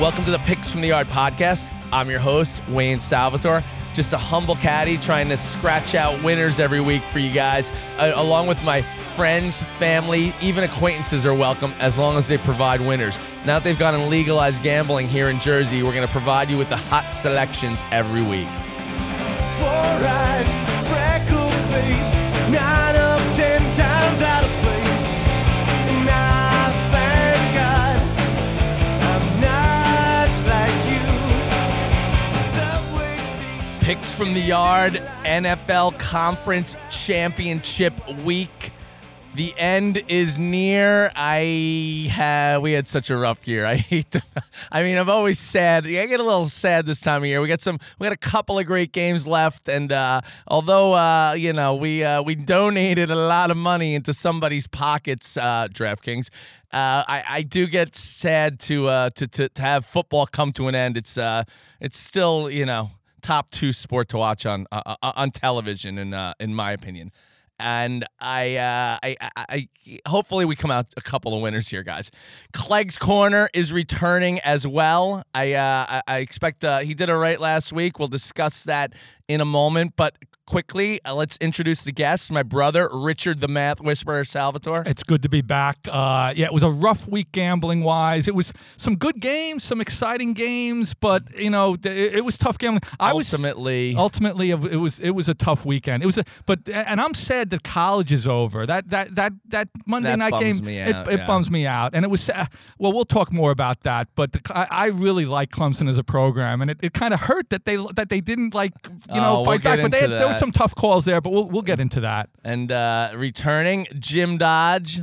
Welcome to the Picks from the Yard podcast. I'm your host, Wayne Salvatore. Just a humble caddy trying to scratch out winners every week for you guys, uh, along with my friends, family, even acquaintances are welcome as long as they provide winners. Now that they've gone and legalized gambling here in Jersey, we're going to provide you with the hot selections every week. From the Yard, NFL Conference Championship Week. The end is near. I have we had such a rough year. I hate to, I mean, I'm always sad. I get a little sad this time of year. We got some we got a couple of great games left and uh, although uh, you know, we uh, we donated a lot of money into somebody's pockets, uh, DraftKings. Uh, I, I do get sad to, uh, to to to have football come to an end. It's uh it's still, you know, top two sport to watch on uh, uh, on television, in uh, in my opinion. And I, uh, I, I, I, hopefully we come out a couple of winners here, guys. Clegg's corner is returning as well. I, uh, I, I expect uh, he did it right last week. We'll discuss that in a moment, but quickly, uh, let's introduce the guests. My brother, Richard the Math Whisperer Salvatore. It's good to be back. Uh, yeah, it was a rough week gambling wise. It was some good games, some exciting games, but you know th- it, it was tough gambling. I Ultimately, was ultimately it was it was a tough weekend. It was a but and I'm sad that college is over. That that that that Monday That night game me it, out, it yeah. bums me out. And it was uh, well, we'll talk more about that. But the, I, I really like Clemson as a program, and it, it kind of hurt that they that they didn't like you know Oh, we'll fight back. But they had, there that. Some tough calls there. But we'll we'll get into that. and uh, returning Jim Dodge.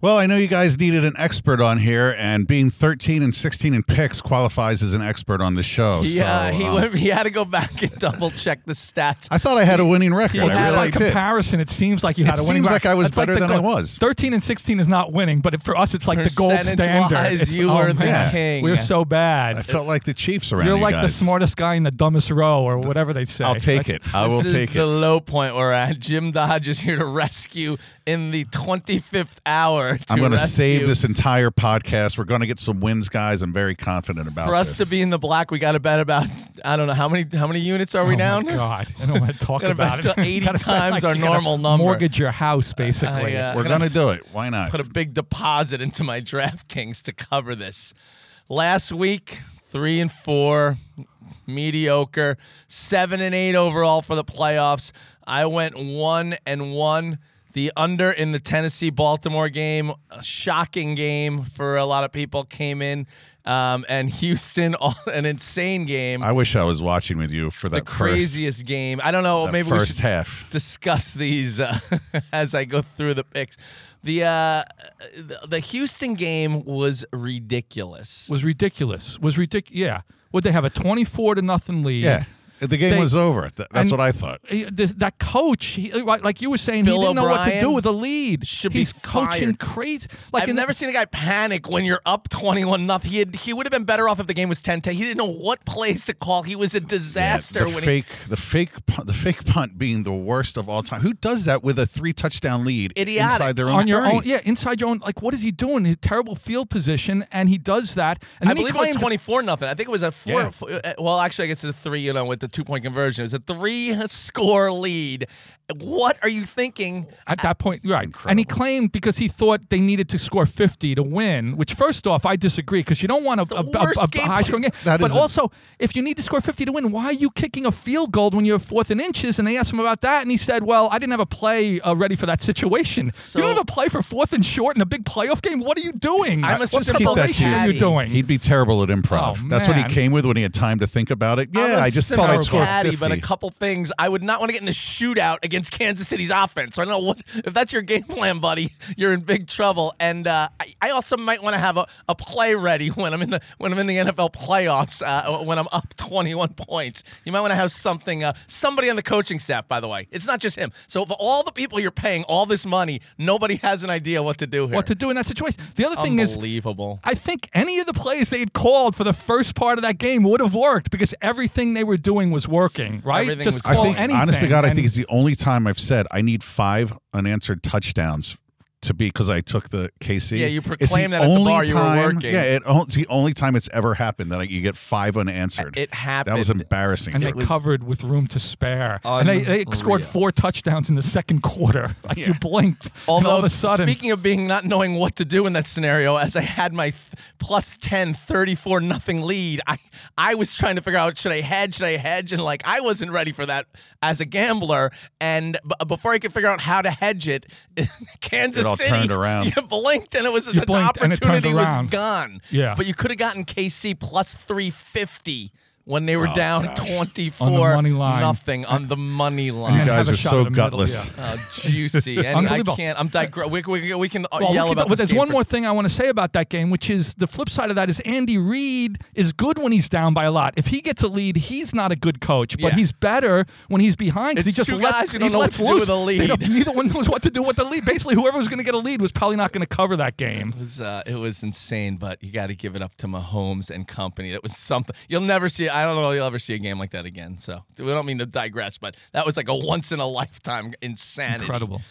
Well, I know you guys needed an expert on here, and being 13 and 16 in picks qualifies as an expert on the show. Yeah, so, he um, went, he had to go back and double check the stats. I thought I had a winning record. Well, I just had by really did. comparison, it seems like you It had a winning. record. seems record. like I was That's like better the than I was. Thirteen and sixteen is not winning, but for us, it's like the gold standard. It's- you oh, were the man. king. We're so bad. I felt like the Chiefs around You're you like the smartest guy in the dumbest row, or whatever they say. I'll take it. I will take it. this is the low point we're at. Jim Dodge is here to rescue in the 25th hour. To I'm going to save this entire podcast. We're going to get some wins, guys. I'm very confident about For us this. to be in the black, we got to bet about I don't know how many how many units are we oh down? My God, I don't want to talk about it. 80 Gotta bet times our normal number. Mortgage your house, basically. I, uh, We're gonna going to do it. Why not? Put a big deposit into my DraftKings to cover this. Last week, three and four, mediocre. Seven and eight overall for the playoffs. I went one and one. The under in the Tennessee Baltimore game, a shocking game for a lot of people, came in. Um, and Houston, an insane game. I wish I was watching with you for the that first, craziest game. I don't know. that maybe we first should half. discuss these uh, as I go through the picks. The uh, the- the Houston game was ridiculous. was ridiculous. Was ridiculous. Yeah. Would they have a twenty-four to nothing lead? Yeah. The game They- was over. That's what I thought. This, that coach, he, like like you were saying, Bill he didn't know what to do with a lead. should be He's coaching fired. crazy. Like I've in the- never seen a guy panic when you're up 21 nothing. He had, he would have been better off if the game was 10-10. He didn't know what plays to call. He was a disaster Yeah, the when fake, the fake, pu- the fake punt being the worst of all time. Who does that with a three touchdown lead Idiotic. inside their own on your own, yeah, inside your own. Like, what is he doing? His terrible field position, and he does that. And. I then he believe it was 24 nothing. I think it was a four. Yeah. four- uh, well, actually, I guess it's a three. You know, with the two point conversion, it was a three score lead. What are you thinking? at that point, right? And he claimed because he thought they needed to score 50 to win. Which, first off, I disagree because you don't want a, a, a- a- a game high scoring game. That but is a- also, if you need to score 50 to win, why are you kicking a field goal when you're fourth and inches? And they asked him about that, and he said, "Well, I didn't have a play uh, ready for that situation. So- you don't have a play for fourth and short in a big playoff game. What are you doing? I'm a what simple Keep that preparation to are you doing? He'd be terrible at improv. Oh, That's what he came with when he had time to think about it. I'm Yeah, a I just thought I'd simple score caddy, 50. but a couple things. I would not want to get in a shootout against Kansas City's offense. So I don't know what if that's your game plan, buddy. You're in big trouble. And uh, I, I also might want to have a, a play ready when I'm in the when I'm in the NFL playoffs. Uh, when I'm up 21 points, you might want to have something. Uh, somebody on the coaching staff, by the way. It's not just him. So of all the people you're paying all this money, nobody has an idea what to do here. what to do in that situation? The other thing is, Unbelievable. I think any of the plays they'd called for the first part of that game would have worked because everything they were doing was working, right? Everything Just was call I think, anything. honest to God, I think it's the only time I've said I need five unanswered touchdowns to be because I took the KC. Yeah, you It's the proclaimed that at the only bar you were time- working. Yeah, it, it's the only time it's ever happened that I, you get five unanswered. It happened. That was embarrassing. and they It was covered with room to spare. And they, they scored four touchdowns in the second quarter. Like you blinked, Although, all of a sudden, speaking of being not knowing what to do in that scenario, as I had my th- plus 10, 34 nothing lead, I, I was trying to figure out should I hedge, should I hedge? And like, I wasn't ready for that as a gambler. And b- before I could figure out how to hedge it, Kansas It all City, turned around. you blinked and it was the and it opportunity was gone. Yeah. But you could have gotten KC plus 350 when they were Oh, down gosh. 24 money line. nothing on the money line. you guys are so at middle, gutless. yeah. Oh, juicy. And I can't. I'm digre- we, we, we can Well, we yell could- about but this there's game one for- more thing I want to say about that game, which is the flip side of that is Andy Reid is good when he's down by a lot. If he gets a lead, he's not a good coach, but Yeah. he's better when he's behind because he just two let- guys who he don't know what lets to do loose. with a They don't- lead. neither one knows what to do with the lead. Basically, whoever was going to get a lead was probably not going to cover that game. It was, uh, it was insane, but you got to give it up to Mahomes and company. It was something you'll never see. I don't know if you'll ever see a game like that again. So we don't mean to digress, but that was like a once in a lifetime insanity. Incredible.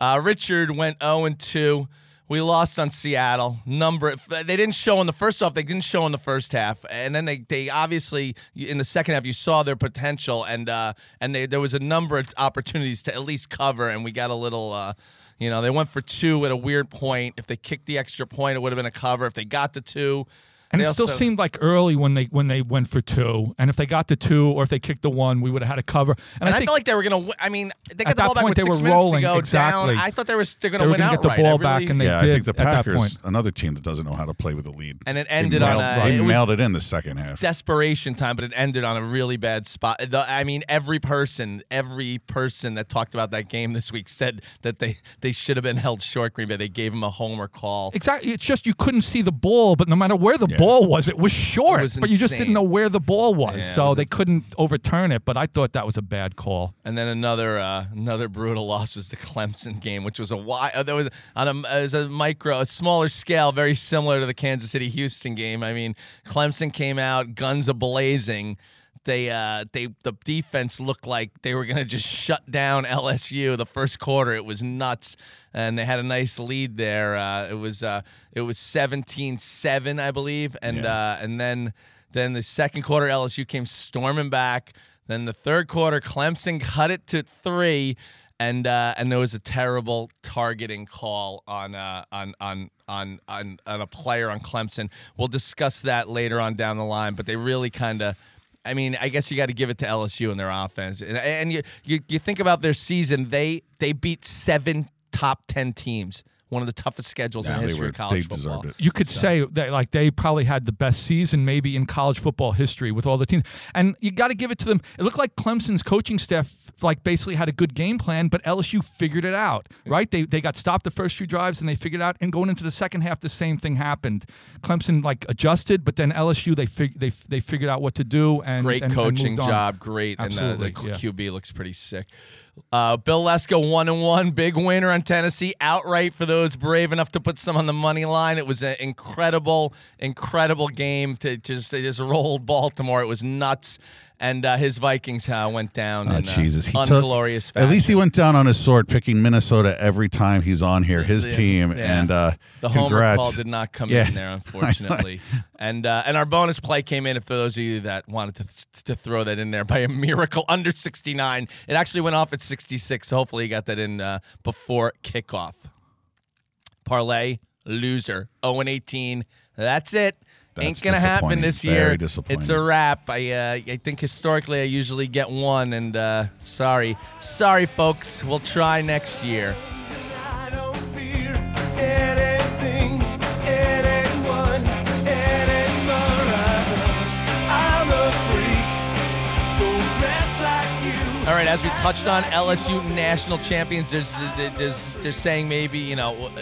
Uh, Richard went 0 and 2. We lost on Seattle. Number they didn't show in the first off. They didn't show in the first half, and then they, they obviously in the second half you saw their potential, and uh, and they, there was a number of opportunities to at least cover, and we got a little. Uh, you know, they went for two at a weird point. If they kicked the extra point, it would have been a cover. If they got the two, And they it still also- seemed like early when they when they went for two, and if they got the two or if they kicked the one, we would have had a cover. And, And I, I felt like they were gonna. Win. I mean, they got At the that ball back point, with they six were minutes rolling, to go exactly. down. I thought they were still they gonna were win going to get the outright. ball I back, and they yeah, did I think the at that Packers, point. another team that doesn't know how to play with a lead. And it They ended on mailed- a- They it mailed it in the second half. desperation time, but it ended on a really bad spot. The, I mean, every person, every person that talked about that game this week said that they they should have been held short. Green Bay, they gave him a homer call. Exactly. It's just you couldn't see the ball, but no matter where the Yeah. Ball was, it was short. It was but you just didn't know where the ball was, Yeah, so was they a- couldn't overturn it. But I thought that was a bad call. And then another uh, another brutal loss was the Clemson game, which was a wi- uh, there was on a as a micro, a smaller scale, very similar to the Kansas City Houston game. I mean, Clemson came out guns a blazing. They uh they the defense looked like they were gonna just shut down LSU the first quarter. It was nuts, and they had a nice lead there. Uh, it was uh it was 17-7, I believe, and Yeah. uh, and then then the second quarter LSU came storming back. Then the third quarter, Clemson cut it to three, and uh, and there was a terrible targeting call on uh, on on on on on a player on Clemson. We'll discuss that later on down the line, but they really kind of. I mean, I guess you got to give it to LSU and their offense, and, and you, you you think about their season. They they beat seven top ten teams, one of the toughest schedules Yeah, in the history were- of college they football. deserved it. You could say that like they probably had the best season maybe in college football history with all the teams. And you got to give it to them. It looked like Clemson's coaching staff like basically had a good game plan, but LSU figured it out. Right? They they got stopped the first few drives and they figured it out and going into the second half the same thing happened. Clemson like adjusted, but then LSU they fig- they they figured out what to do and Great and- and coaching moved on. job, great, and uh, the Absolutely, yeah. QB looks pretty sick. Uh, Bill Lesko one and one, big winner on Tennessee, outright for those brave enough to put some on the money line. It was an incredible, incredible game to just they just rolled Baltimore. It was nuts, and uh, his Vikings uh, went down Oh, in uh, Jesus. He took- unglorious fashion. At least he went down on his sword, picking Minnesota every time he's on here, his Yeah, team. yeah. And uh, The homer congrats. call did not come Yeah. in there, unfortunately. and uh, and our bonus play came in. For those of you that wanted to to throw that in there by a miracle, under 69. It actually went off at 66. So hopefully you got that in uh, before kickoff. Parlay loser 0 and 18. That's it. Ain't gonna happen this year. It's a wrap. I uh, I think historically I usually get one, and uh, sorry, sorry folks. We'll try next year. I don't fear anything, anyone, anymore. I'm a freak. Don't dress like you. All right, as we touched on LSU national champions, there's there's they're saying maybe you know, uh,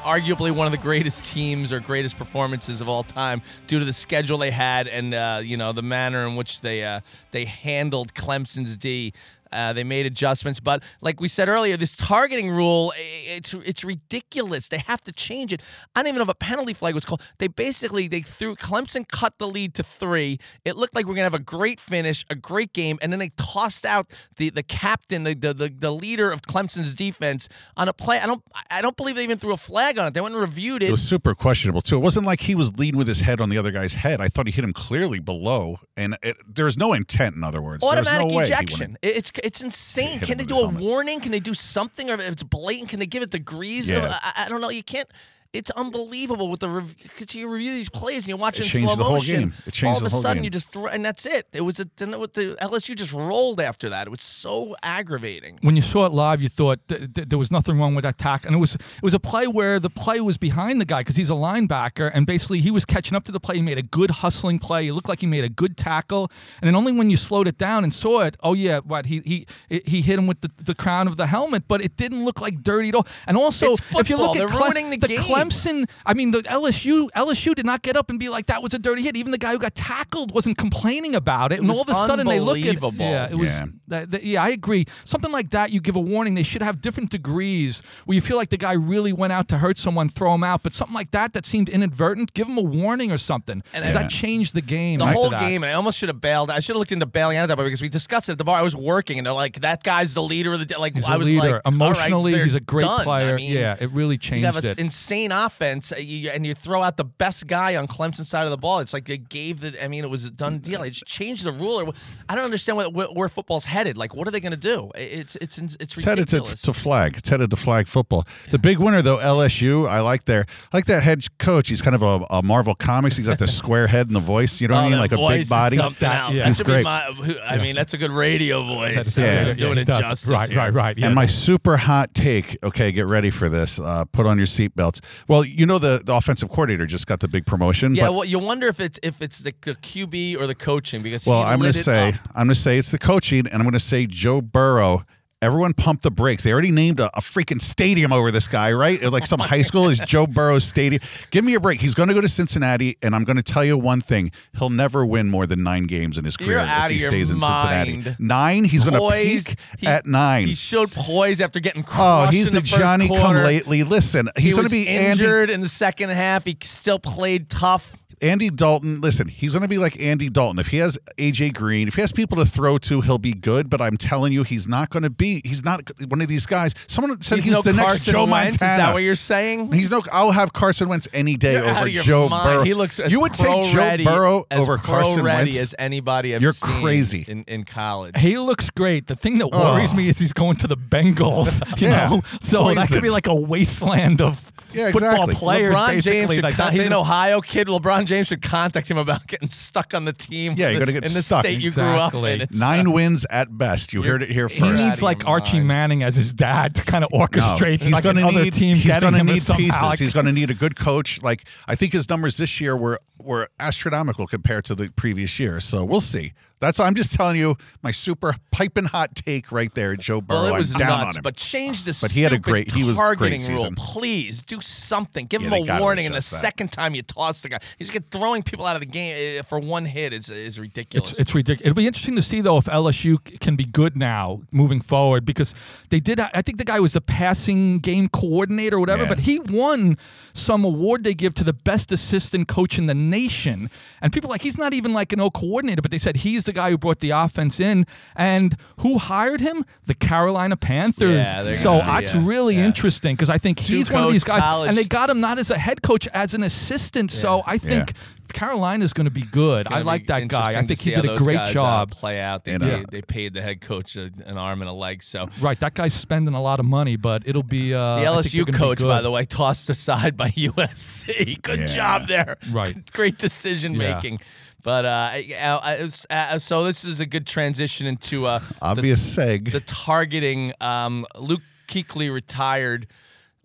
arguably one of the greatest teams or greatest performances of all time due to the schedule they had and uh, you know the manner in which they uh, they handled Clemson's D. Uh, they made adjustments, but like we said earlier, this targeting rule, it's it's ridiculous. They have to change it. I don't even know if a penalty flag was called. They basically they threw Clemson cut the lead to three. It looked like we're gonna have a great finish, a great game, and then they tossed out the the captain, the the the, the leader of Clemson's defense on a play. I don't I don't believe they even threw a flag on it. They went and reviewed It it. was super questionable too. It wasn't like he was leading with his head on the other guy's head. I thought he hit him clearly below, and it, there's no intent. In other words, Automatic no ejection. It's it's insane. Can they do a helmet. warning? Can they do something? Or if it's blatant, can they give it degrees? Yeah. I, I don't know. You can't. It's unbelievable with the because you review these plays and you're watching It in slow changed the whole motion. game. It changed all of the a whole sudden game. you just throw, and that's it. It was a then what the LSU just rolled after that. It was so aggravating. when you saw it live, you thought th- th- there was nothing wrong with that tackle, and it was it was a play where the play was behind the guy because he's a linebacker, and basically he was catching up to the play. He made a good hustling play. It looked like he made a good tackle, and then only when you slowed it down and saw it, oh yeah, what he he he hit him with the, the crown of the helmet, but it didn't look like dirty at all. And also, It's if you look at They're ruining the game. Clemson, I mean the LSU LSU did not get up and be like that was a dirty hit. Even the guy who got tackled wasn't complaining about it, and all of a sudden they look at unbelievable. yeah, it was Yeah. that, that- yeah, I agree. Something like that, you give a warning. They should have different degrees where you feel like the guy really went out to hurt someone, throw him out. But something like that that seemed inadvertent, give him a warning or something. And Because I- that changed the game. The after whole that. game, and I almost should have bailed. I should have looked into bailing out of that but because we discussed it at the bar. I was working, and they're like, "That guy's the leader of the." Like He's I a was leader. like, all right, Emotionally, they're he's a great done. I player. mean, yeah, it really You changed have it. insane offense, uh, and you throw out the best guy on Clemson's side of the ball. It's like they gave the. I mean, it was a done deal. They just changed the rule. I don't understand what, where, where football's headed. Like, what are they going to do? It's it's it's, it's It's headed to, to flag. It's headed to flag football. The big winner though, LSU. I like their I like that head coach. He's kind of a, a Marvel Comics. He's got the square head and the voice. You know what Oh, I mean? Like a big body. something That- else. yeah. That He's should great. be my. I mean, that's a good radio voice. Yeah, yeah, yeah, doing he it does. justice. Right, here. right, right. Yeah. And my super hot take. Okay, get ready for this. Uh, put on your seatbelts. Well, you know the, the offensive coordinator just got the big promotion. Yeah, but, well, you wonder if it's if it's the, the QB or the coaching because well, I'm going to say up. I'm going to say it's the coaching, and I'm going to say Joe Burrow. Everyone pumped the brakes. They already named a, a freaking stadium over this guy, right? Like some high school is Joe Burrow's stadium. Give me a break. He's going to go to Cincinnati, and I'm going to tell you one thing: he'll never win more than nine games in his career You're if he stays in mind. Cincinnati. Nine. He's going to Poise. peak He- at nine. He showed poise after getting crushed. oh, he's in the, the, Johnny come lately. Listen, he's he going to be Andy injured in the second half. He still played tough. Andy Dalton, listen, he's going to be like Andy Dalton. If he has AJ Green, if he has people to throw to, he'll be good. But I'm telling you, he's not going to be. He's not one of these guys. Someone said He's, he's, no the next Carson Joe Wentz. Is Montana. that what you're saying? He's no. I'll have Carson Wentz any day You're over Joe mind. Burrow. He looks as you would take Joe Burrow as over Carson pro-ready Wentz. as anybody I've You're seen crazy. in, in college. He looks great. The thing that oh. worries Oh. me is he's going to the Bengals. You Yeah. know, so that could be like a wasteland of Yeah, football players. LeBron James basically. should Like, con- that he's an Ohio kid. LeBron James should contact him about getting stuck on the team. Yeah, you're gonna get in the stuck. state you grew up Exactly. in. It's, Nine wins at best. You heard it here He first. out needs like Archie mind. Manning as his dad to kind of No, orchestrate. he's like going to another need. team he's getting going to him need somehow. pieces. Like, he's going to need a good coach. Like I think his numbers this year were were astronomical compared to the previous year. So we'll see. That's why I'm just telling you my super piping hot take right there, Joe Burrow. well, it was I'm down nuts, on him. but change the But he had a great- he was great targeting rule. Please do something. Give Yeah, him a warning, and the that. second time you toss the guy, you just get throwing people out of the game uh, for one hit is is ridiculous. It's, it's ridiculous. It'll be interesting to see though if LSU can be good now moving forward because they did. I think the guy was the passing game coordinator or whatever, Yeah. but he won some award they give to the best assistant coach in the nation. And people are like he's not even like an O coordinator, but they said he's the guy who brought the offense in. And who hired him? The Carolina Panthers. Yeah, so gonna- it's yeah, really yeah. interesting because I think he's one of these guys, college. and they got him not as a head coach, as an assistant. So I think. Carolina's going to be good. I like that guy. I think he did a great guys, uh, job. play out. They, And, they, uh, they paid the head coach a, an arm and a leg. So Right, that guy's spending a lot of money, but it'll be uh, the LSU they're gonna be coach, by the way, tossed aside by USC. Good Yeah. job there. Right. Great decision Yeah. making. But uh, I- I- it was- uh, so this is a good transition into uh, the, Obvious seg. the targeting. Um, Luke Kuechly retired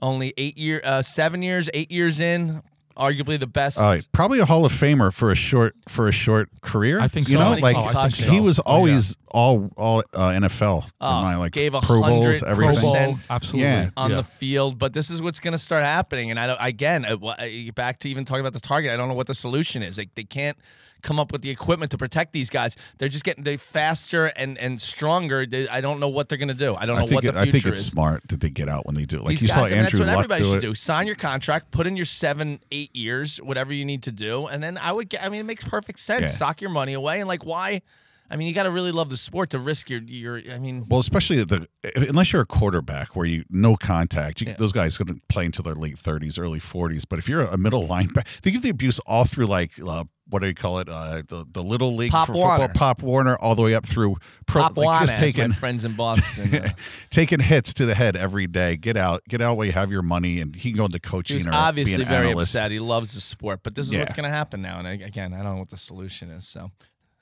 only eight year, uh, seven years, eight years in. Arguably the best. All right, probably a Hall of Famer for a short for a short career. I think you so. know, many like Oh, I think concussions. so. he was Oh, yeah. always all all uh, NFL. To Oh, my like gave a Pro Bowls, hundred Pro everything. Bowl, percent absolutely. Yeah. on yeah. the field, but this is what's going to start happening. And I don't, again, uh, wh- uh, back to even talking about the target, I don't know what the solution is. Like they can't come up with the equipment to protect these guys. They're just getting they faster and and stronger. They, I don't know what they're going to do. I don't know I think, what it, the I think it's is. smart that they get out when they do. Like These you guys, saw I mean, Andrew that's what Luck everybody do should it. do. Sign your contract, put in your seven, eight years, whatever you need to do, and then I would get. I mean, it makes perfect sense. Yeah. Sock your money away, and like, why? I mean, you got to really love the sport to risk your your. I mean, Well, especially the unless you're a quarterback where you no contact, you, Yeah. those guys going to play until their late 30s, early 40s. But if you're a middle linebacker, they give the abuse all through like uh, what do you call it? Uh, the the little league Pop for football, Warner. Pop Warner, all the way up through pro. Pop like, Juan, just taking friends in Boston. uh, taking hits to the head every day. Get out, get out where you have your money, and he can go into coaching or obviously very analyst. upset. He loves the sport, but this is Yeah. what's going to happen now. And again, I don't know what the solution is. So.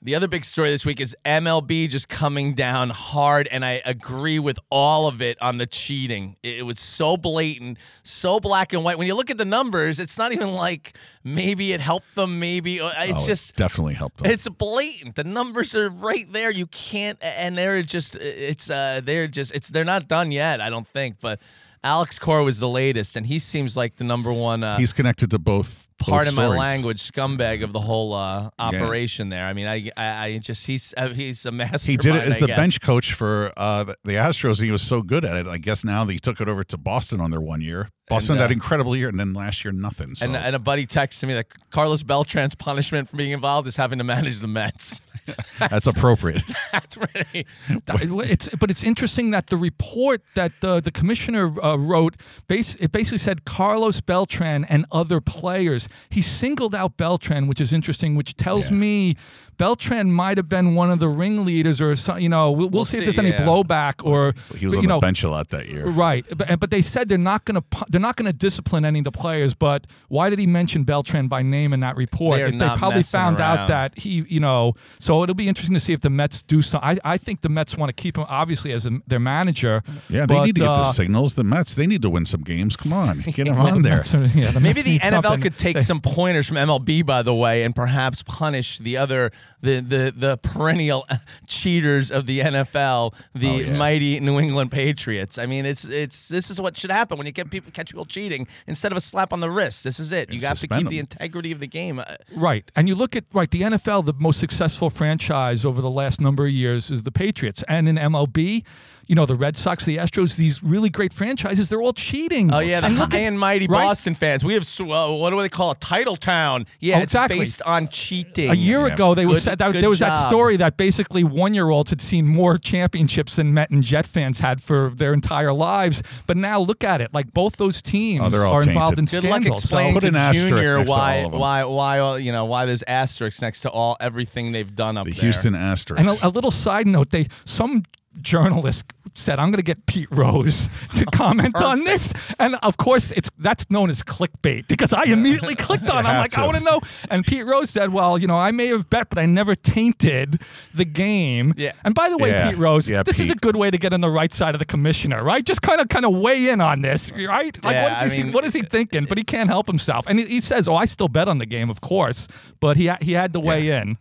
The other big story this week is MLB just coming down hard, and I agree with all of it on the cheating. It it was so blatant, so black and white. When you look at the numbers, it's not even like maybe it helped them, maybe uh, it's Oh, it just definitely helped them. it's blatant. The numbers are right there. You can't, and they're just, it's, uh, they're just, it's, they're not done yet. I don't think, but Alex Cora was the latest, and he seems like the number one. Uh, He's connected to both. Part of my stories. language scumbag of the whole uh, operation there. I mean, I, I, I just he's uh, he's a mastermind. He did it as I the guess. bench coach for uh, the- the Astros, and he was so good at it. I guess now that he took it over to Boston on their one year. Boston And, had uh, that incredible year, and then last year nothing. So. And, and a buddy texted me that Carlos Beltran's punishment for being involved is having to manage the Mets. that's appropriate. That's really It's but it's interesting that the report that the the commissioner uh, wrote, base, it basically said Carlos Beltran and other players. He singled out Beltran, which is interesting, which tells Yeah. me Beltran might have been one of the ringleaders, or some, you know, we'll, we'll, We'll see, if see, there's any blowback or He was you on know, the bench a lot that year. Right, but, but they said they're not going to they're not going to discipline any of the players. But why did he mention Beltran by name in that report? They are If not probably found around. out that he, you know, so it'll be interesting to see if the Mets do some. I, I think the Mets want to keep him obviously as a, their manager. Yeah, they need to get uh, the signals. The Mets, they need to win some games. Come on, get them well, the on there. Are- yeah, the Maybe Mets the NFL something. could take They- some pointers from MLB, by the way, and perhaps punish the other the the the perennial cheaters of the NFL, the Oh, yeah. mighty New England Patriots. I mean, it's it's this is what should happen when you get people catch people cheating instead of a slap on the wrist. This is it. You have to keep the integrity of the game. Uh, Right. And you look at right, the NFL, the most successful franchise over the last number of years is the Patriots. And in MLB, you know, the Red Sox, the Astros, these really great franchises, they're all cheating. Oh yeah, the And high at- and mighty right? Boston fans. We have s- uh, what do they call it? Title Town. Yeah, Oh, it's exactly. based on cheating. A year Yeah. ago, they Good- was that there was that story that basically one-year-olds had seen more championships than Met and Jet fans had for their entire lives. But now look at it, like both those teams Oh, they're all are involved in tainted. Good luck scandals. So- explaining to Junior next to why all of them. why why you know why there's asterisks next to all everything they've done up The there. Houston Astros. And a, a little side note, they some journalist said, "I'm going to get Pete Rose to comment on this," and of course, it's that's known as clickbait because I immediately clicked on. it. I'm like, I want to know. And Pete Rose said, "Well, you know, I may have bet, but I never tainted the game." Yeah. And by the way, Yeah. Pete Rose, Yeah, this is a good way to get on the right side of the commissioner, right? Just kind of, kind of weigh in on this, right? Like, Yeah, what, I is he, what is he thinking? But he can't help himself, and he, he says, "Oh, I still bet on the game, of course," but he he had to weigh in.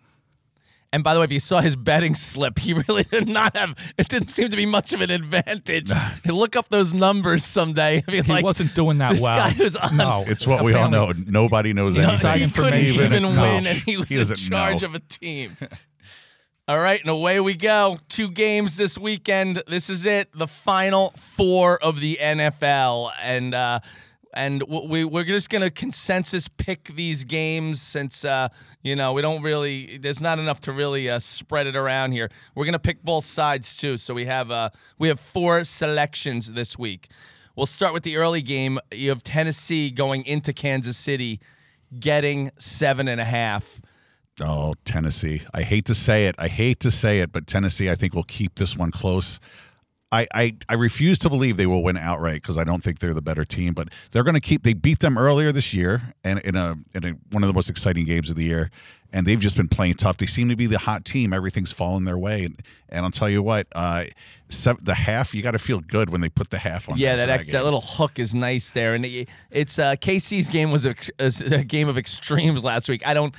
And by the way, if you saw his betting slip, he really did not have. It didn't seem to be much of an advantage. Look up those numbers someday. I mean, He like, wasn't doing that this well. guy was on. No. it's what we all know. Nobody knows know, anything. He couldn't even No. win, and he was He in charge know. of a team. All right, and away we go. Two games this weekend. This is it. The final four of the NFL, and uh, and we we're just gonna consensus pick these games since uh, you know we don't really. There's not enough to really uh, spread it around here. We're gonna pick both sides too. So we have uh, we have four selections this week. We'll start with the early game. You have Tennessee going into Kansas City, getting seven and a half. Oh, Tennessee. I hate to say it. I hate to say it, but Tennessee, I think, will keep this one close. I, I, I refuse to believe they will win outright because I don't think they're the better team, but they're going to keep. They beat them earlier this year and in a in a, one of the most exciting games of the year, and they've just been playing tough. They seem to be the hot team. Everything's falling their way, and, and I'll tell you what, uh, sev- the half you got to feel good when they put the half on. Yeah, there that ex- that little hook is nice there, and it, it's uh, KC's game was a, a game of extremes last week. I don't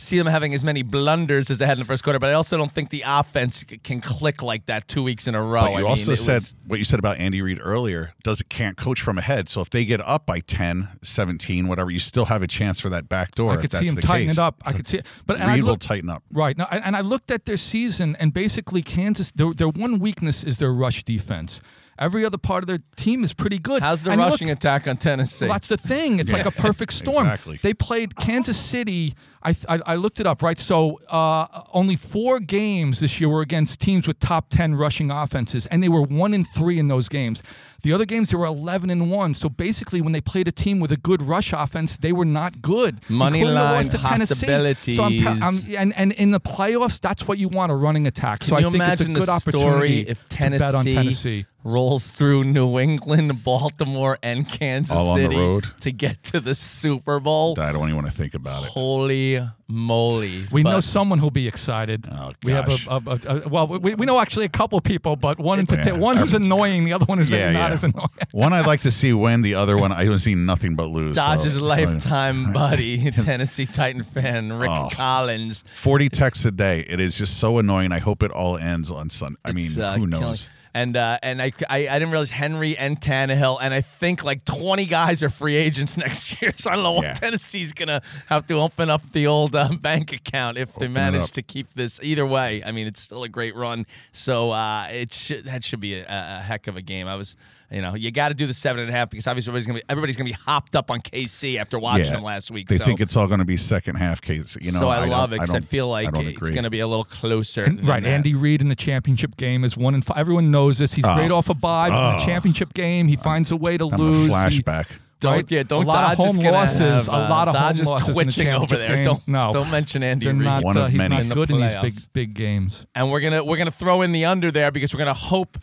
see them having as many blunders as they had in the first quarter, but I also don't think the offense can click like that two weeks in a row. But you I mean, also it said was- what you said about Andy Reid earlier. Does it can't coach from ahead. So if they get up by 10, 17, whatever, you still have a chance for that back door. I if could that's see him the tighten case. it up. I could see it. But and I Reid will looked- tighten up. Right. Now, and and I looked at their season, and basically Kansas, their, their one weakness is their rush defense. Every other part of their team is pretty good. how's the And look, rushing attack on Tennessee? Well, that's the thing. It's like a perfect storm. Exactly. They played Kansas City. I, I, I looked it up, right? So uh, only four games this year were against teams with top 10 rushing offenses, and they were one and three in those games. The other games, they were 11 and one. So basically, when they played a team with a good rush offense, they were not good. Money line loss to Tennessee. So I'm, te- I'm possibilities. and, and in the playoffs, that's what you want a running attack. so Can you I think it's a good the opportunity story if to bet on Tennessee, Tennessee. rolls through New England, Baltimore, and Kansas All on the City road? to get to the Super Bowl? I don't even want to think about it. Holy moly! We know someone who'll be excited. Oh, we have a, a, a, a well, we, we know actually a couple people, but one It's- one who's annoying, the other one is maybe Yeah, not yeah. as annoying. One I'd like to see win. The other one I haven't seen nothing but lose. so- lifetime buddy, Tennessee Titan fan Rick Oh. Collins. 40 texts a day. It is just so annoying. I hope it all ends on Sunday. I mean, uh, who killing- knows? And uh, and I, I I didn't realize Henry and Tannehill, and I think like 20 guys are free agents next year. So I don't know what Yeah. Tennessee's gonna have to open up the old um, bank account if they Open it manage to keep this. Either way, I mean it's still a great run. So uh, it should that should be a, a heck of a game. I was. You know, you got to do the seven and a half because obviously everybody's gonna be everybody's gonna be hopped up on KC after watching Yeah. them last week. They so, think it's all going to be second half KC. You know, so I, don't- love it because I, don't- feel like I it's going to be a little closer. And- right, that. Andy Reid in the championship game is one and five. Everyone knows this. He's great off a bye. but in the Oh. championship game, he finds a way to I'm lose. a He- flashback. Don't right? yeah, don't a lot Dodge of home losses. have, a uh, lot of Dodge home is losses in the twitching over championship there. game. Don't no, don't mention Andy Reid. not. One uh, of he's many. not In the good in these big big games. and we're gonna we're gonna throw in the under there because we're gonna hope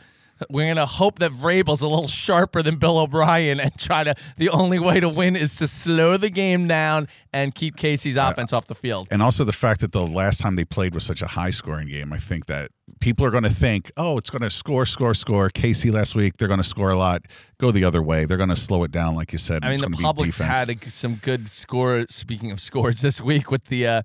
we're gonna hope that Vrabel's a little sharper than Bill O'Brien and try to. The only way to win is to slow the game down and keep KC's offense off the field. And also the fact that the last time they played was such a high scoring game, I think that people are going to think, oh, it's going to score, score, score. KC last week, they're going to score a lot. Go the other way. They're going to slow it down, like you said. I mean, the gonna be Public's defense. had a, some good scores. Speaking of scores, this week with the uh,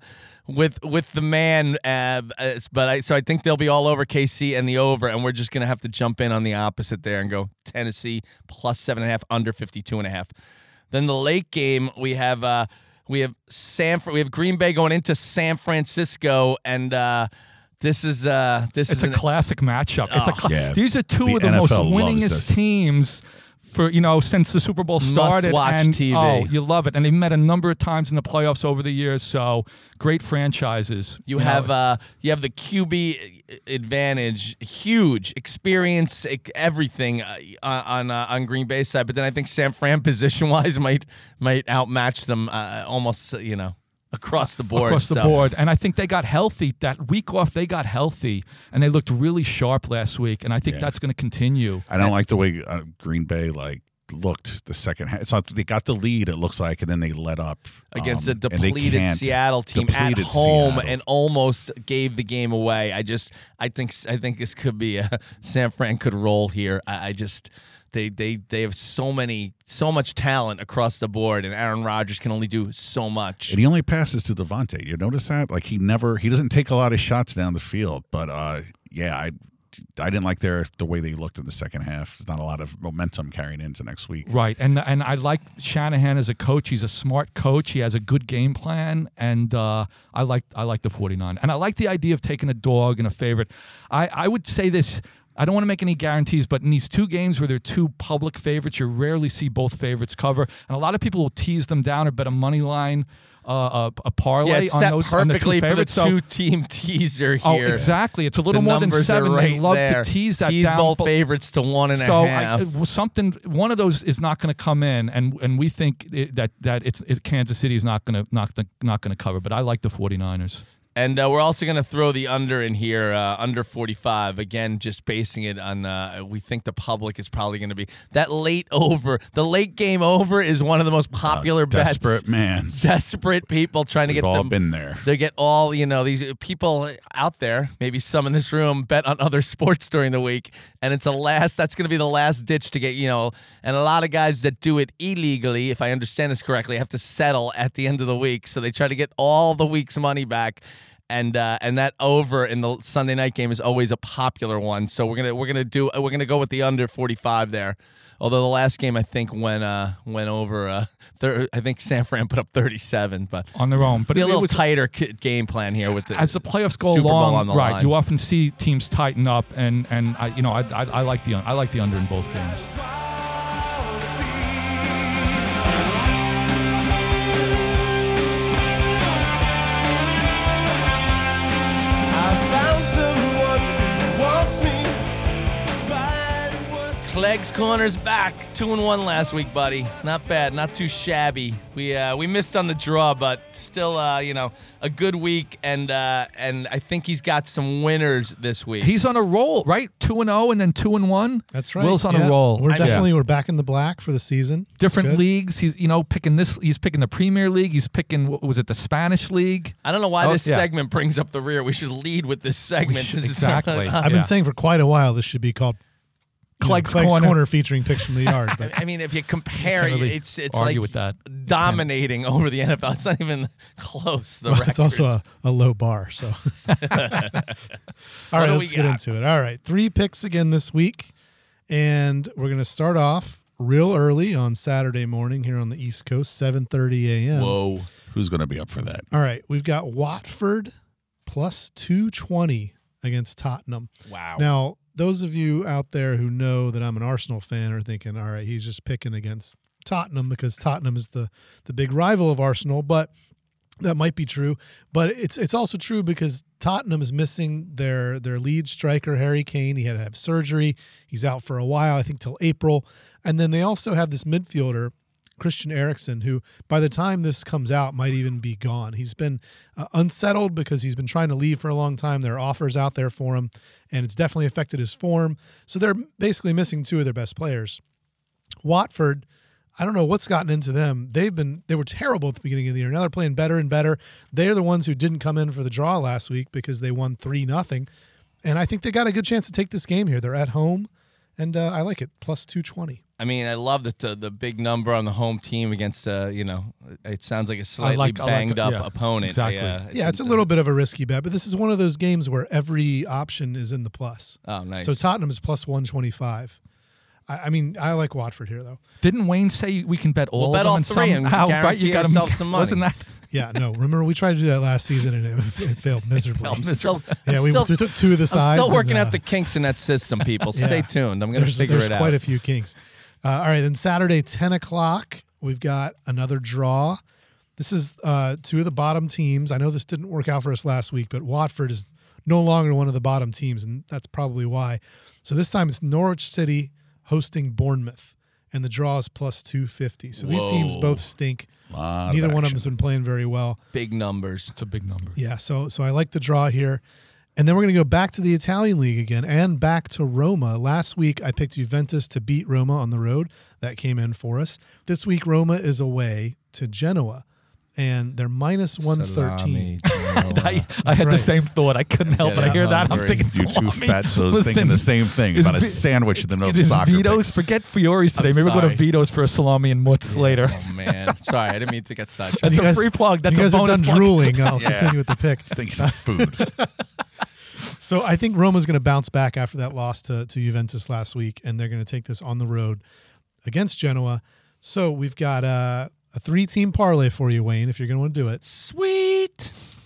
with with the man, uh, uh, but I so I think they'll be all over KC and the over, and we're just gonna have to jump in on the opposite there and go Tennessee plus seven and a half, under fifty two and a half. Then the late game we have uh, we have San we have Green Bay going into San Francisco, and uh, this is uh, this It's is a an, classic matchup. It's a Oh. cla- Yeah. These are two The of the most NFL loves winningest teams for you know since the Super Bowl started. Must-watch and, TV. Oh, you love it, and they met a number of times in the playoffs over the years. So great franchises. You know. have uh, you have the QB advantage, huge experience, e- everything uh, on uh, on Green Bay side. But then I think San Fran position wise might might outmatch them uh, almost you know across the board. across the So, board. And I think they got healthy that week off. They got healthy, and they looked really sharp last week. And I think Yeah. that's going to continue. I don't like the way uh, Green Bay like looked the second half. So they got the lead. It looks like, and then they let up Against um, a depleted Seattle team depleted at home Seattle. and almost gave the game away. I just I think I think this could be a San Fran could roll here. I, I just they they they have so many so much talent across the board, and Aaron Rodgers can only do so much. And he only passes to Davante. You notice that? Like he never he doesn't take a lot of shots down the field. But uh yeah, I I didn't like their the way they looked in the second half. There's not a lot of momentum carrying into next week. Right, and and I like Shanahan as a coach. He's a smart coach. He has a good game plan, and uh, I like I like the 49. And I like the idea of taking a dog and a favorite. I, I would say this. I don't want to make any guarantees, but in these two games where they're two public favorites, you rarely see both favorites cover, and a lot of people will tease them down or bet a money line, uh, a, a parlay yeah, it's on set those on the two perfectly for the. Two team teaser oh, here. exactly. It's a little the more than seven. Right they love there. to tease that Tease down. both favorites to one and a so half. I, something, one of those is not going to come in, and and we think it, that that it's it, Kansas City is not going to not not going to cover. But I like the 49ers. And uh, we're also going to throw the under in here, uh, under 45. Again, just basing it on, uh, we think the public is probably going to be that late over. The late game over is one of the most popular bets. Desperate man. Desperate people trying to We've get all them. been there. They get all, you know, these people out there, maybe some in this room, bet on other sports during the week. And it's a last, that's going to be the last ditch to get, you know, and a lot of guys that do it illegally, if I understand this correctly, have to settle at the end of the week. So they try to get all the week's money back. And uh, and that over in the Sunday night game is always a popular one. So we're gonna we're gonna do we're gonna go with the under forty five there. Although the last game I think went uh went over uh thir- I think San Fran put up thirty seven, but on their own. But be a it- it little was- tighter game plan here with the as the playoffs go Super along, on the right? line. You often see teams tighten up, and and I, you know I, I, I like the I like the under in both games. What Clegg's Corner's back, two and one last week, buddy. Not bad, not too shabby. We uh, we missed on the draw, but still, uh, you know, a good week, and uh, and I think he's got some winners this week. He's on a roll, right? Two and zero, and then two and one. That's right. Will's on Yeah. a roll. We're Yeah. definitely we're back in the black for the season. Different leagues. He's you know picking this. He's picking the Premier League. He's picking what was it the Spanish League? I don't know why Oh, this yeah. segment brings up the rear. We should lead with this segment. should- exactly. I've Yeah. been saying for quite a while this should be called you know, Clegg's Clegg's Corner. Corner. featuring picks from the yard. But I mean, if you compare, Can't really it's it's argue like with that. dominating over the NFL. It's not even close. The well, records. it's also a, a low bar. So, all What right, do we let's get into it. All right, three picks again this week, and we're going to start off real early on Saturday morning here on the East Coast, seven thirty a.m. whoa. Who's going to be up for that? All right, we've got Watford plus two twenty against Tottenham. Wow. Now, those of you out there who know that I'm an Arsenal fan are thinking, all right, he's just picking against Tottenham because Tottenham is the the big rival of Arsenal, but that might be true, but it's it's also true because Tottenham is missing their their lead striker Harry Kane. He had to have surgery. He's out for a while, I think till April. And then they also have this midfielder Christian Eriksen, who by the time this comes out might even be gone. He's been uh, unsettled because he's been trying to leave for a long time. There are offers out there for him, and it's definitely affected his form. So they're basically missing two of their best players. Watford, I don't know what's gotten into them. They've been they were terrible at the beginning of the year. Now they're playing better and better. They're the ones who didn't come in for the draw last week because they won three nothing, and I think they got a good chance to take this game here. They're at home, and uh, I like it plus two twenty. I mean, I love the the, the big number on the home team against uh, you know, it sounds like a slightly like- I like banged the- up yeah, opponent. exactly. I, uh, Yeah, it's a little bit of a risky bet, but this is one of those games where every option is in the plus. Oh, nice. So Tottenham is plus 125. I, I mean, I like Watford here, though. Didn't Wayne say we can bet all bet of them all and three and somehow, right? guarantee You got ourselves some money. Wasn't that? Yeah, no. Remember, we tried to do that last season and it, it failed miserably. I'm still, yeah, I'm we still, took two of the sides. I'm sides. still working and, uh, out the kinks in that system, people. yeah. Stay tuned. I'm going to there's, figure there's it out. There's quite a few kinks. Uh, all right, then Saturday, 10 o'clock, we've got another draw. This is uh, two of the bottom teams. I know this didn't work out for us last week, but Watford is no longer one of the bottom teams, and that's probably why. So this time it's Norwich City hosting Bournemouth, and the draw is plus 250. So these teams both stink. Lot of Neither one of them's been playing very well. Big numbers. It's a big number. Yeah, so so I like the draw here. And then we're going to go back to the Italian league again and back to Roma. Last week I picked Juventus to beat Roma on the road. That came in for us. This week Roma is away to Genoa and they're minus 113. Salami, I, I had right. the same thought. I couldn't help but I hear that. I'm thinking You two fatzos Listen, thinking the same thing about a sandwich in the middle of soccer. Vito's. picks. Forget Fiore's today. I'm Maybe we'll go to sorry. Vito's for a salami and mutz later. Oh man, sorry, I didn't mean to get sidetracked. That's a guys- free plug. That's you a guys are done drooling. I'll Yeah. continue with the pick. Thinking of food. So I think Roma's going to bounce back after that loss to, to Juventus last week, and they're going to take this on the road against Genoa. So we've got uh, a three team parlay for you, Wayne, if you're going to want to do it. Sweet.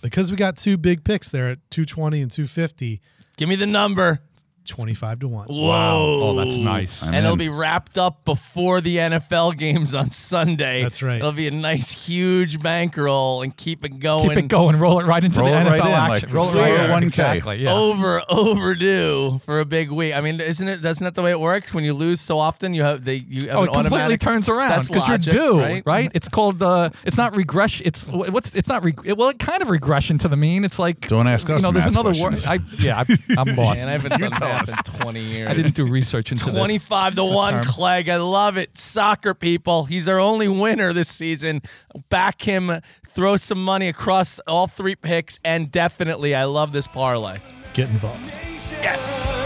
Because we got two big picks there at 220 and 250. Give me the number. 25 to 1. Whoa. Oh, that's nice. And I'm it'll in. be wrapped up before the NFL games on Sunday. That's right. It'll be a nice, huge bankroll and keep it going. Keep it going. Roll it right into Roll the it NFL right in, action. like roll it right in. 401k. Exactly. Yeah. Over overdue for a big week. I mean, isn't it? Isn't that the way it works? When you lose so often, you have they you have Oh, an it completely turns around That's because you're due, right? right? It's called uh, it's not regression. It's what's it's not reg- well, it kind of regression to the mean. It's like Don't ask you us know. There's another word. I yeah, I, I'm lost. And I haven't done math in 20 years. I didn't do research into this. 25 to 1. Clegg. I love it. Soccer people. He's our only winner this season. Back him, throw some money across all three picks, and definitely, I love this parlay. Get involved. Yes.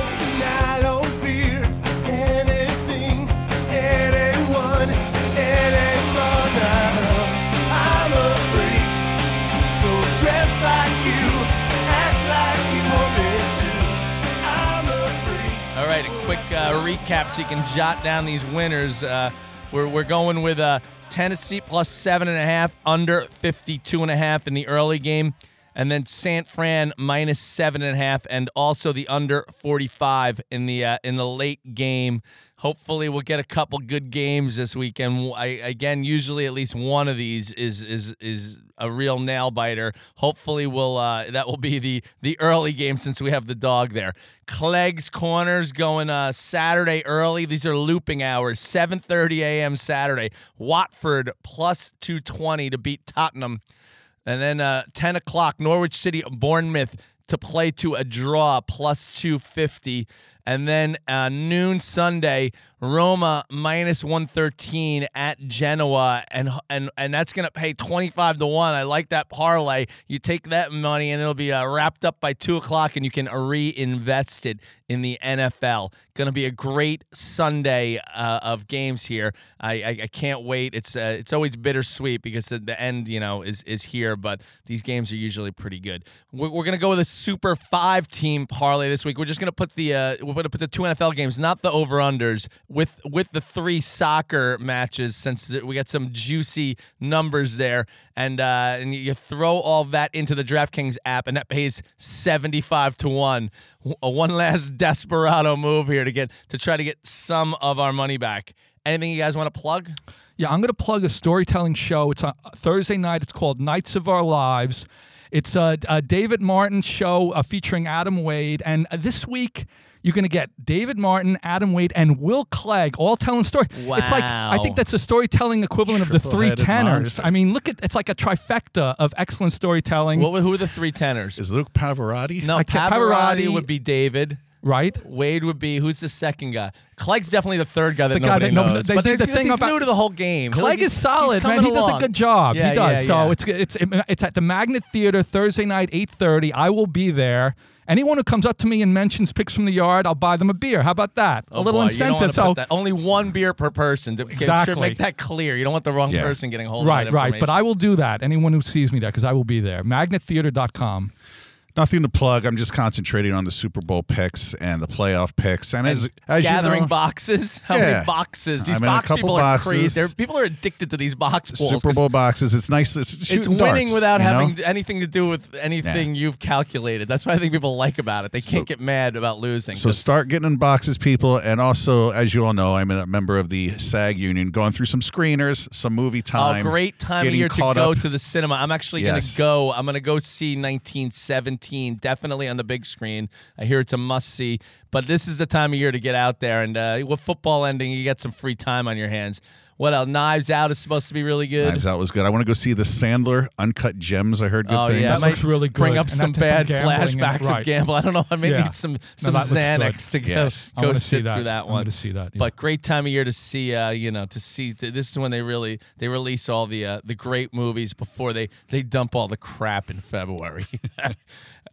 Right, a quick uh, recap so you can jot down these winners. Uh, we're, we're going with uh, Tennessee plus seven and a half, under 52 and a half in the early game. And then San Fran minus seven and a half, and also the under 45 in the uh, in the late game. Hopefully, we'll get a couple good games this weekend. I, again, usually at least one of these is is is a real nail biter. Hopefully, we'll uh, that will be the the early game since we have the dog there. Clegg's Corners going uh, Saturday early. These are looping hours. 7:30 a.m. Saturday. Watford plus 220 to beat Tottenham. And then uh, 10 o'clock, Norwich City, Bournemouth to play to a draw, plus 250. And then uh, noon Sunday, Roma minus 113 at Genoa. And and and that's going to pay 25 to 1. I like that parlay. You take that money and it'll be uh, wrapped up by 2 o'clock and you can reinvest it in the NFL. Going to be a great Sunday uh, of games here. I, I, I can't wait. It's uh, it's always bittersweet because the, the end, you know, is is here. But these games are usually pretty good. We're, we're going to go with a Super Five team parlay this week. We're just going to put the uh, we're going to put the two NFL games, not the over unders, with with the three soccer matches since we got some juicy numbers there. And uh, and you throw all that into the DraftKings app, and that pays seventy five to one. A one last desperado move here to get to try to get some of our money back. Anything you guys want to plug? Yeah, I'm going to plug a storytelling show. It's on Thursday night. It's called Nights of Our Lives. It's a, a David Martin show uh, featuring Adam Wade. And uh, this week, you're going to get David Martin, Adam Wade, and Will Clegg all telling story. It's like I think that's the storytelling equivalent of the three Triple-headed tenors. monster. I mean, look at it's like a trifecta of excellent storytelling, What, who are the three tenors? Is Luke Pavarotti? No, I Pavarotti, Pavarotti- would be David. right? Wade would be who's the second guy? Clegg's definitely the third guy that The guy nobody that nobody- knows. they but did the because thing he's about- new to the whole game. Clegg He's- is solid, he's man. coming He does a good job. Yeah, he does. yeah, so yeah. it's it's it's at the Magnet Theater Thursday night, eight thirty. I will be there. Anyone who comes up to me and mentions picks from the yard, I'll buy them a beer. How about that? Oh a little boy, you don't incentive. wanna So that- only one beer per person. To, Exactly. Should make that clear. You don't want the wrong Yeah. person getting hold right, of that right. Right. But. I will do that. Anyone who sees me there, because I will be there. Magnettheater.com. Nothing to plug. I'm just concentrating on the Super Bowl picks and the playoff picks. And, as, as gathering you know, boxes. How Yeah. many boxes? These I'm box people are crazy. They're, people are addicted to these box balls. Super Bowl boxes. It's nice. It's, It's winning darts, without you know? having anything to do with anything you've calculated. That's what I think people like about it. They can't get mad about losing. So start getting in boxes, people. And also, as you all know, I'm a member of the SAG union, going through some screeners, some movie time. Oh, great time of year to go up. to the cinema. I'm actually Yes. going to go. I'm going to go see 1917, definitely on the big screen. I hear it's a must see. But this is the time of year to get out there. And uh, with football ending, you get some free time on your hands. What else? Knives Out is supposed to be really good. Knives Out was good. I want to go see the Sandler Uncut Gems. I heard good Oh things. yeah, That might looks really good. Bring up And some that- some bad gambling in it, flashbacks right. of gamble. I don't know. I may Yeah. need some some that looks Xanax to go, Yes. Go sit see that. through that I one. wanna see that, yeah. But great time of year to see. Uh, you know, to see. This is when they really they release all the uh, the great movies before they they dump all the crap in February.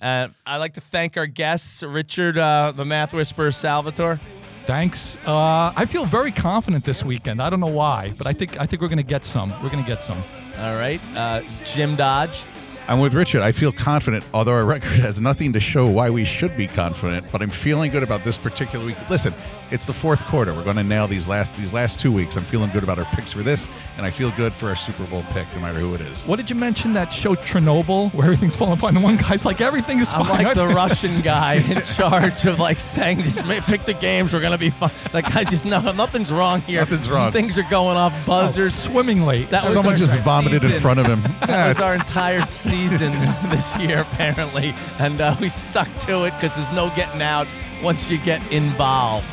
uh, I'd like to thank our guests, Richard, uh, the Math Whisperer, Salvatore. Thanks. Uh, I feel very confident this weekend. I don't know why, but I think I think we're going to get some. We're going to get some. All right, uh, Jim Dodge. I'm with Richard. I feel confident, although our record has nothing to show why we should be confident, but I'm feeling good about this particular week. Listen, it's the fourth quarter. We're going to nail these last these last two weeks. I'm feeling good about our picks for this, and I feel good for our Super Bowl pick, no matter who it is. What did you mention that show Chernobyl, where everything's falling apart? And one guy's like, everything is I'm fine. like the Russian guy in charge of like saying, just pick the games. We're gonna be fine. That guy just no, nothing's wrong here. Nothing's wrong. Things are going off buzzers. swimming late. That was Someone just vomited in front of him. That was our entire season this year, apparently, and uh, we stuck to it because there's no getting out once you get involved.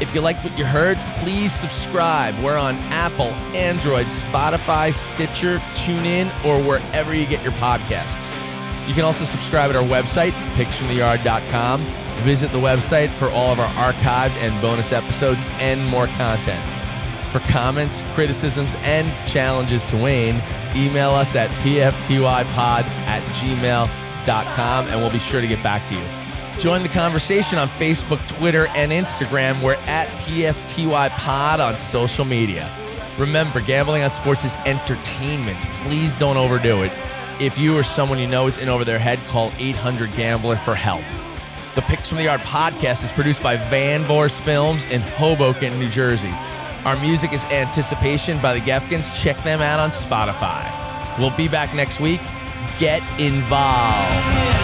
If you liked what you heard, please subscribe. We're on Apple, Android, Spotify, Stitcher, TuneIn, or wherever you get your podcasts. You can also subscribe at our website, picksfromtheyard.com. Visit the website for all of our archived and bonus episodes and more content. For comments, criticisms, and challenges to Wayne, email us at pftypod at gmail.com and we'll be sure to get back to you. Join the conversation on Facebook, Twitter, and Instagram. We're at PFTYPod on social media. Remember, gambling on sports is entertainment. Please don't overdo it. If you or someone you know is in over their head, call 800 Gambler for help. The Picks from the Yard podcast is produced by Van Vorst Films in Hoboken, New Jersey. Our music is Anticipation by the Gefkins. Check them out on Spotify. We'll be back next week. Get involved.